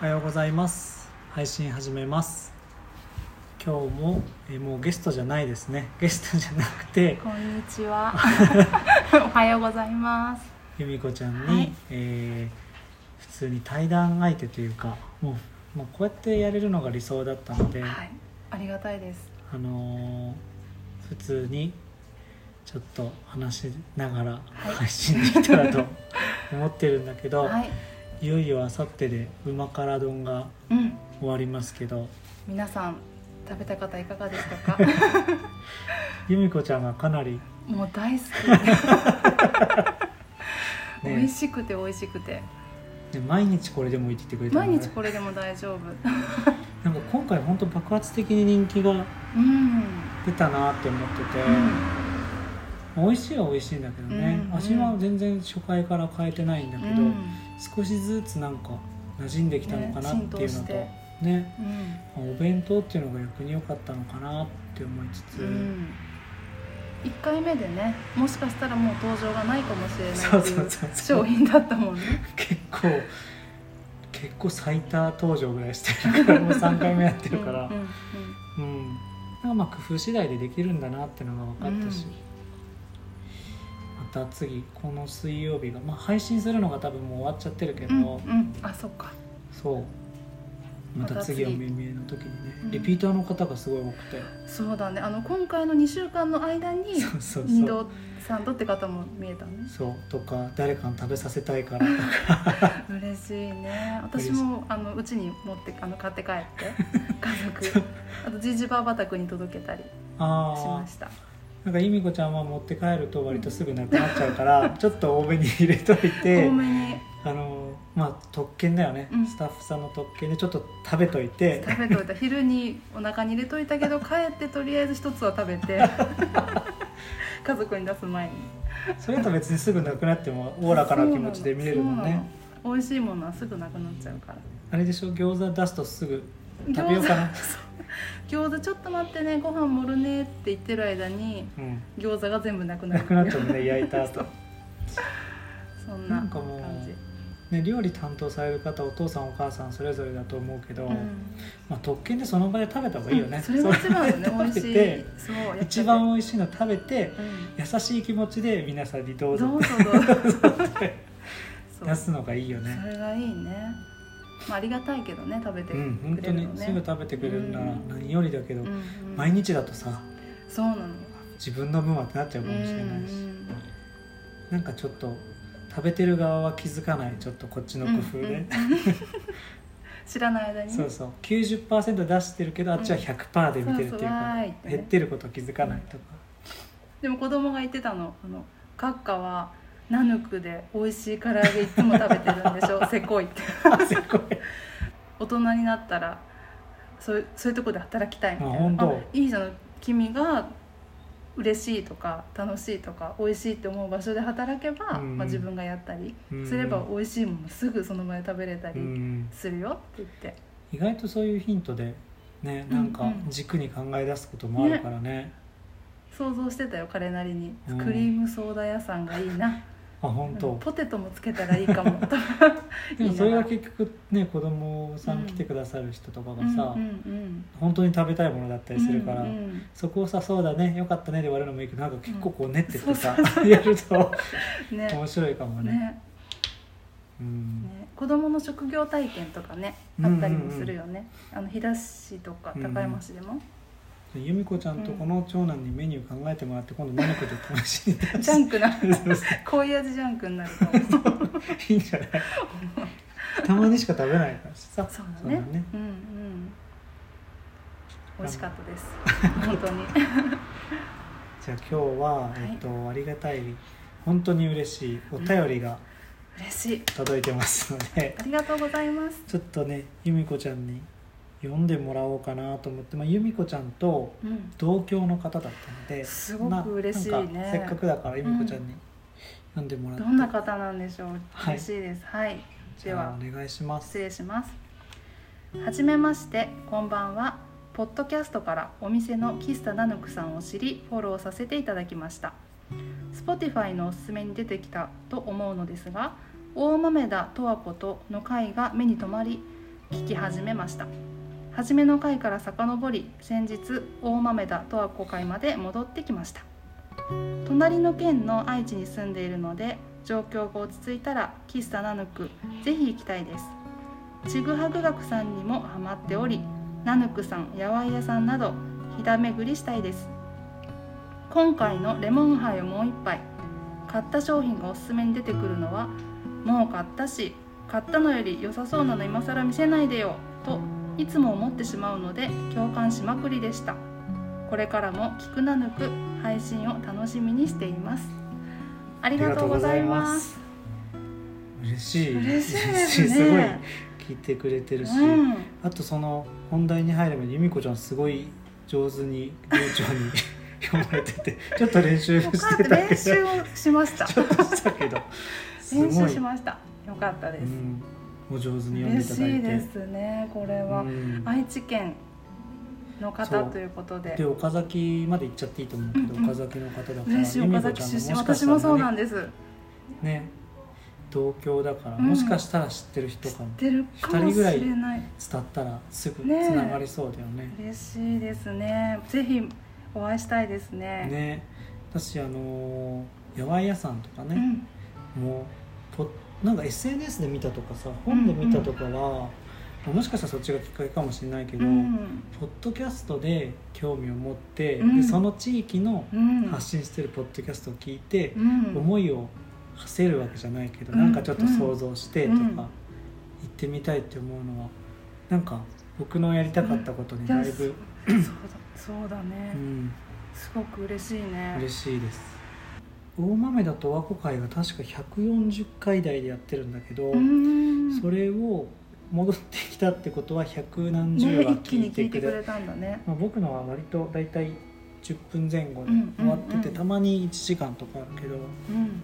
おはようございます。配信始めます。今日もえーもうゲストじゃないですね。ゲストじゃなくてこんにちは。おはようございます。由美子ちゃんに、はい。えー普通に対談相手というかもうもうこうやってやれるのが理想だったので、はい、ありがたいです。あのー普通にちょっと話しながらはい。配信できたらと思ってるんだけど、はい、い、よいよあさってでうま辛丼がうん、終わりますけど。皆さん食べた方いかがでしたか？由美子ちゃんがかなり、もう大好き。美ね味しくて美味しくて、ね毎日これでもいいって言ってくれたの毎ね日これでも大丈夫。なんか今回本当爆発的に人気がうん、出たなって思ってて、うん、美味しいは美味しいんだけどね、うん。味は全然初回から変えてないんだけど、うん少しずつなんか馴染んできたのかなっていうのとねね。うん、お弁当っていうのが逆に良かったのかなって思いつつ、うん。一回目でね、もしかしたらもう登場がないかもしれないっていそう商品だったもんね。結構結構最多登場ぐらいしてるからもう3回目やってるから。うんうんうんうん、なん。かまあ工夫次第でできるんだなっていうのが分かったし、うん。また次この水曜日が、まあ、配信するのが多分もう終わっちゃってるけど、うんうん、あ、そっか。そうまた次はまた次めめの時にね、うんリピーターの方がすごい多くて、そうだね。あの今回の2週間の間にそうそう二そう度三度って方も見えたね。そうとか誰かに食べさせたいからとか 嬉しいね。私もあのうちに持ってあの買って帰って 家族あとジジババ宅に届けたりしました。なんか由美子ちゃんは持って帰ると割とすぐなくなっちゃうから ちょっと多めに入れといてあのまあ特権だよね、うんスタッフさんの特権でちょっと食べといて食べといた。昼にお腹に入れといたけど 帰ってとりあえず一つは食べて 家族に出す前に。それだと別にすぐなくなってもおおらかな気持ちで見れるもんね。美味しいものはすぐなくなっちゃうから。あれでしょ？餃子出すとすぐ食べようかな 餃子ちょっと待ってねご飯盛るねって言ってる間にうん。餃子が全部なくなる。なくなっちゃうね焼いた後。そんななんかもう感じ。ね料理担当される方お父さんお母さんそれぞれだと思うけど、うん。まあ、特権でその場で食べた方がいいよね、うん。それが一番よね美味しい。一番美味しいの食べてう優しい気持ちで皆さんにどうぞ。んどうぞどうぞ。出すのがいいよね。それがいいねまあありがたいけどね食べてくれるうん本当のねにすぐ食べてくれるならうん。何よりだけど、うんうん。毎日だとさそうなの自分の分はってなっちゃうかもしれないし、うんなんかちょっと食べてる側は気づかない。ちょっとこっちの工夫で、うんうん知らない間にね。そうそう。90%出してるけどあっちは100%で見てるっていうか、ーいってね減ってること気づかないとか、でも子供が言ってたのあの閣下はナヌクで美味しい唐揚げいつも食べてるんでしょ？せこい。って大人になったらそういうそういうとこで働きたいみたいな。あいいじゃん君が嬉しいとか楽しいとか美味しいって思う場所で働けば、うん。まあ、自分がやったりうん。すれば美味しいものすぐその場で食べれたうりんするよって言って、意外とそういうヒントでねなんかうんうん。軸に考え出すこともあるからね。想像してたよ彼なりに、うん。クリームソーダ屋さんがいいなあ本当、ポテトもつけたらいいかも。と でもそれが結局ね子供さん来てくださる人とかがさ、うん。うん本当に食べたいものだったうんりするから、うんうんそこをさ「そうだねよかったね」で終わるのもいいけどなんか結構こう練ってってさ、うんやると ね。面白いかもね。ね。うん。ね。子供の職業体験とかねあったりもするよね、あの飛騨市とかうん。高山市でも、由美子ちゃんとこの長男にメニュー考えてもらって今度何個で試しに。出ジャンクな。そうそう味ジャンクになるかも。いいんじゃない？たまにしか食べないからさ。そうだね。ね。うんうん。美味しかったです。本当に。じゃあ今日は、い。えっと、ありがたい本当に嬉しいお便りが嬉しい。届いてますので、ありがとうございます。ちょっとね由美子ちゃんに読んでもらおうかなと思って、まあ、由美子ちゃんとうん。同郷の方だったのですごく嬉しいね。せっかくだから由美子ちゃんに読んでもらって、どんな方なんでしょう？はい。嬉しいです。はい、じゃではあお願いします。失礼します。はじめまして。こんばんは。ポッドキャストからお店の喫茶ナヌクさんを知りフォローさせていただきました。Spotify のおすすめに出てきたと思うのですが大豆田十和子との回が目に留まり聞き始めました初めの回から遡り先日大豆田十和子会まで戻ってきました。隣の県の愛知に住んでいるので状況が落ち着いたら喫茶ナヌクぜひ行きたいです。ちぐはぐ学さんにもハマっておりナヌクさんやわい屋さんなどひだ巡りしたいです。今回のレモンハイをもう一杯。買った商品がおすすめに出てくるのはもう買ったし買ったのより良さそうなの今更見せないでよといつも思ってしまうので共感しまくりでした。これからも聞くなぬく配信を楽しみにしています。ありがとうございます。嬉しい。嬉しいですね。すごい聞いてくれてるし、うん。あとその本題に入る前に由美子ちゃんすごい上手に流暢に 読まれててちょっと練習しってたたけど。練習をしました。ちょっとしたけど。練習しました。よかったです、うん、お上手に読んでい嬉しただいて。いですねこれは、うん。愛知県の方ということで。で岡崎まで行っちゃっていいと思うけど、うん。うん岡崎の方だから嬉しい岡崎出身。私もそうなんねです。ね。同郷だから、うん。もしかしたら知ってる人かも。出るかもしれない伝ったらすぐつながりそうだよね。嬉しいですね。ぜひお会いしたいですね。ね。私あのー八百屋さんとかね、うん。もうポなんか SNS で見たとかさ本で見たとかは、もしかしたらそっちがきっかけかもしれないけど、うん。ポッドキャストで興味を持って、うん。でその地域のうん。発信してるポッドキャストを聞いて、うん。思いを馳せるわけじゃないけど、うん。なんかちょっと想像してとか、うん。行ってみたいって思うのはなんか僕のやりたかったことにだいぶ、そうだそうだね、うん、すごく嬉しいね。嬉しいです大豆だと和子会が確か140回台でやってるんだけど、うん。それを戻ってきたってことは百何十ね話一気に聞いてくれたんだね。まあ、僕のは割と大体10分前後でうん終わってて、たまに1時間とかあるけどうん。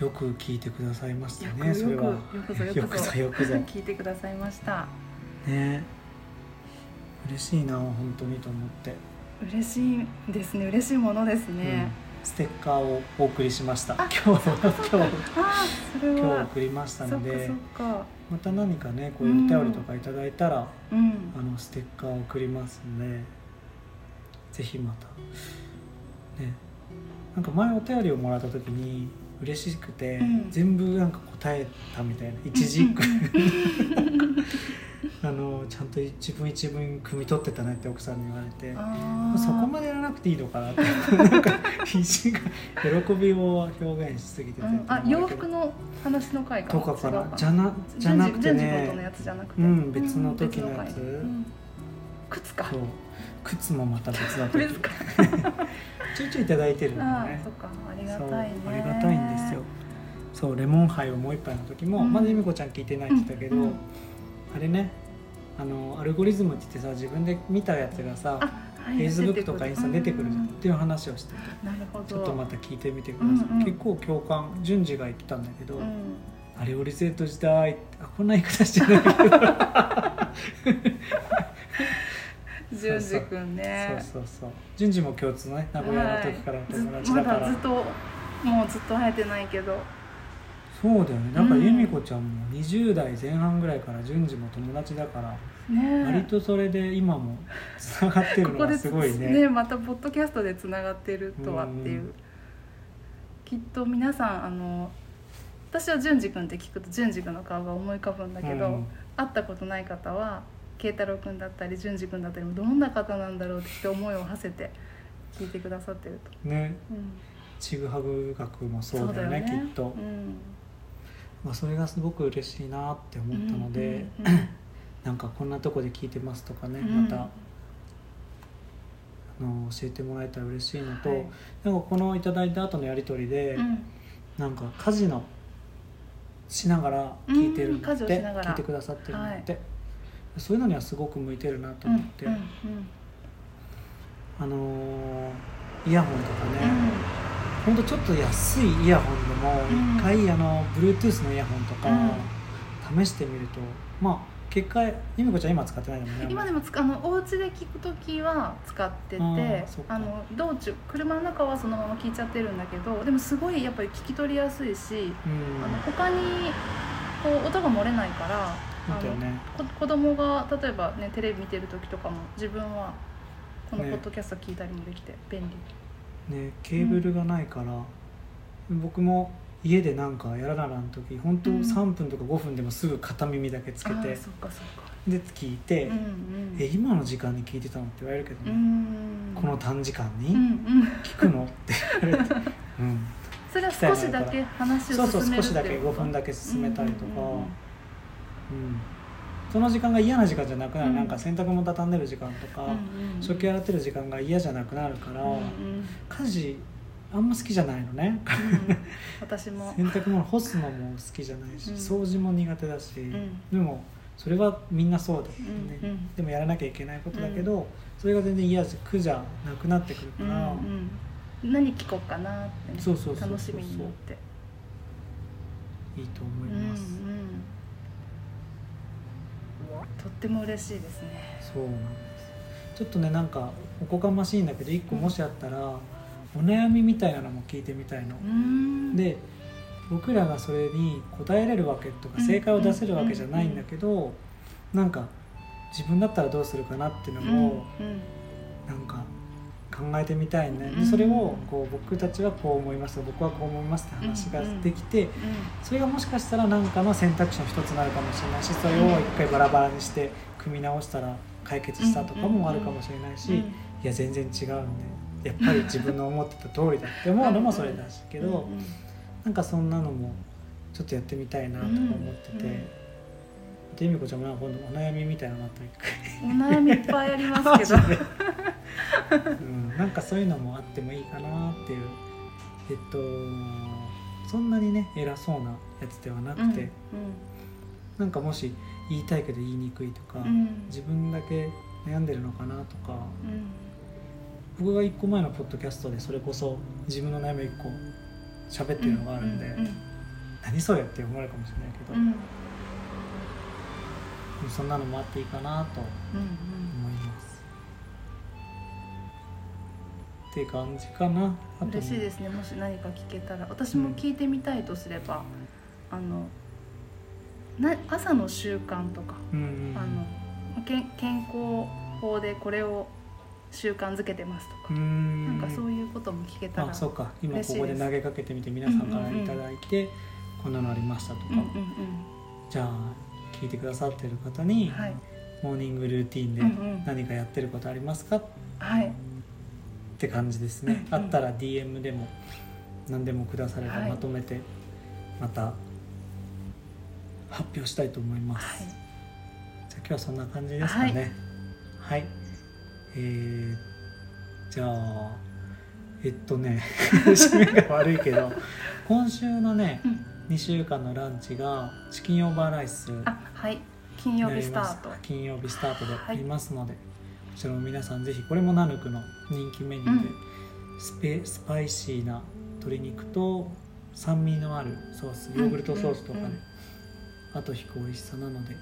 よく聞いてくださいましたよねそれは。くよくよくぞ。よよくぞよくぞ。聞いてくださいました。ね。嬉しいな本当にと思って、嬉しいですね。嬉しいものですね、うんステッカーをお送りしました。あ今日今日今日は送りましたので。また何かねこういうお便りとかいただいたら、うん。あのステッカーを送りますんでぜひまたね。なんか前お便りをもらった時に嬉しくて、うん。全部なんか答えたみたいな。一字一句 あのちゃんと一文一文汲み取ってたねって奥さんに言われて。そこまでやらなくていいのかなってなんか必死が喜びを表現しすぎててうんあ洋服の話の回かとかかなじゃなじゃなくてねうん別の時のやつうん靴か靴もまた別だとちょいちょいいただいてるんあでねあそっかありがたいねありがたいんですよそうレモンハイをもう一杯の時も、うんまだ由美子ちゃん聞いてないって言ったけど、うんうんあれねあのアルゴリズムって言ってさ自分で見たやつがさあはい Facebook とかインスタに出てくるじゃん、うんっていう話をしてて。なるほど。ちょっとまた聞いてみてください、うんうん。結構共感順次が言ってたんだけど、うん。あれオリゼート時代あこんな言い方してないけど。淳二くんね。そうそうそう。順次も共通のね名古屋の時からの友達まだから、だずっともうずっと会えてないけどそうだよね。なんかうん由美子ちゃんも20代前半ぐらいから順次も友達だからね割とそれで今もつながってるのがここですごいね。ねまたポッドキャストでつながってるとはっていう、うん。きっと皆さんあの私は淳二君って聞くと淳二君の顔が思い浮かぶんだけど、うん。会ったことない方は慶太郎君だったり淳二君だったりもどんな方なんだろうって思いを馳せて聞いてくださってると、ね。うん、ちぐはぐ学もそうだよね。きっと、うんまあ、それがすごく嬉しいなって思ったので、うんうんうんなんかこんなとこで聞いてますとかね、うん。またあの教えてもらえたら嬉しいのと、はい。なんかこのいただいた後のやり取りで、うん。なんか家事のしながら聞いてるって、聞いてくださってるんだって、そういうのにはすごく向いてるなと思って、うんうんあのーイヤホンとかうん。ね、ほんとちょっと安いイヤホンでもうん。一回あの Bluetooth のイヤホンとかうん。試してみるとまあ結果由美子ちゃん今使ってないのもんね今でもあのお家で聞く時は使っててあの道中車の中はそのまま聞いちゃってるんだけどでもすごいやっぱり聞き取りやすいしうん。あの他にこう音が漏れないから本当よね。こ子供が例えばねテレビ見てる時とかも自分はこのね。ポッドキャスト聞いたりもできて便利、ねケーブルがないから、僕も家でなんかやらならん時本当うん。3分とか5分でもすぐ片耳だけつけてあー、そっかそっか。で聞いて、うんうん。え今の時間に聞いてたのって言われるけどうね、ん。この短時間うんにうん。聞くの？って言われて、うん、それは少しだけ話そうそうを進める少しだけ5っていうこと分だけ進めたりとか、うんうんうんうん。うんその時間が嫌な時間じゃなくなる、うん。なんか洗濯物畳んでる時間とか、うんうん。食器洗ってる時間が嫌じゃなくなるから、うんうん。家事あんま好きじゃないのね。うん。私も、洗濯物干すのも好きじゃないし、うん。掃除も苦手だし、うん。でもそれはみんなそうだよね、うんうん。でもやらなきゃいけないことだけど、それが全然嫌じゃ苦じゃなくなってくるうんから、うん、何聞こうかなってね。そうそうそう楽しみになって。いいと思いうんうん。ます、とっても嬉しいですね。そうなんです。ちょっとねなんかおこがましいんだけど一個もしあったら、お悩みみたいなのも聞いてみたいの、うん。で僕らがそれに答えれるわけとかうん正解を出せるわけじゃないんだけど、なんか自分だったらどうするかなっていうのうんも、うん。なんか考えてみたいね、うん。でそれをこう僕たちはこう思います。僕はこう思いますって話ができて、それがもしかしたら何かの選択肢の一つになるかもしれないしそれを一回バラバラにして組み直したら解決したとかもあるかもしれないし、うん。いや全然違うんでやっぱり自分の思ってた通りだって思うのもそれだしけど、うなんかそんなのもちょっとやってみたいなとか思ってて。で由美子ちゃんもなんか今度お悩みみたいなのあったら一お悩みいっぱいありますけど うん、なんかそういうのもあってもいいかなっていう。えっとそんなにね偉そうなやつではなくて、なんかもし言いたいけど言いにくいとか、うん。うん自分だけ悩んでるのかなとか。うん。僕が1個前のポッドキャストでそれこそ自分の悩みを1個喋ってるのがあるんで、うん何それって思われるかもしれないけど、うん。そんなのもあっていいかなとうんうんって感じかな。嬉しいですねもし何か聞けたら。私も聞いてみたいとすれば、あのな朝の習慣とか、うんうん、あのけん健康法でこれを習慣づけてますとか、うん。なんかそういうことも聞けたらあそうか。今ここで投げかけてみて皆さんからいただいて、こんなのありましたとか、うんうんじゃあ聞いてくださってる方に、うんはい。モーニングルーティンでうんうん。何かやってることありますか？っはいて感じですね、あったら DM でも何でもくださればはい。まとめてまた発表したいと思います、はい。じゃあ今日はそんな感じですかね。はい、えー、じゃあえっとね 締めが悪いけど今週のねうん。2週間のランチがチキンオーバーライスあはい。金曜日スタート。金曜日スタートでありますので、こちらも皆さんぜひこれもナヌクの人気メニューで、スペスパイシーな鶏肉と酸味のあるソースヨーグルトソースとかね、うんうんあと引く美味しさなので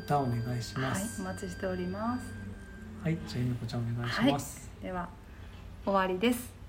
またお願いしまはいすお待ちしております。はい、じゃあゆみこちゃんお願いします、では終わりです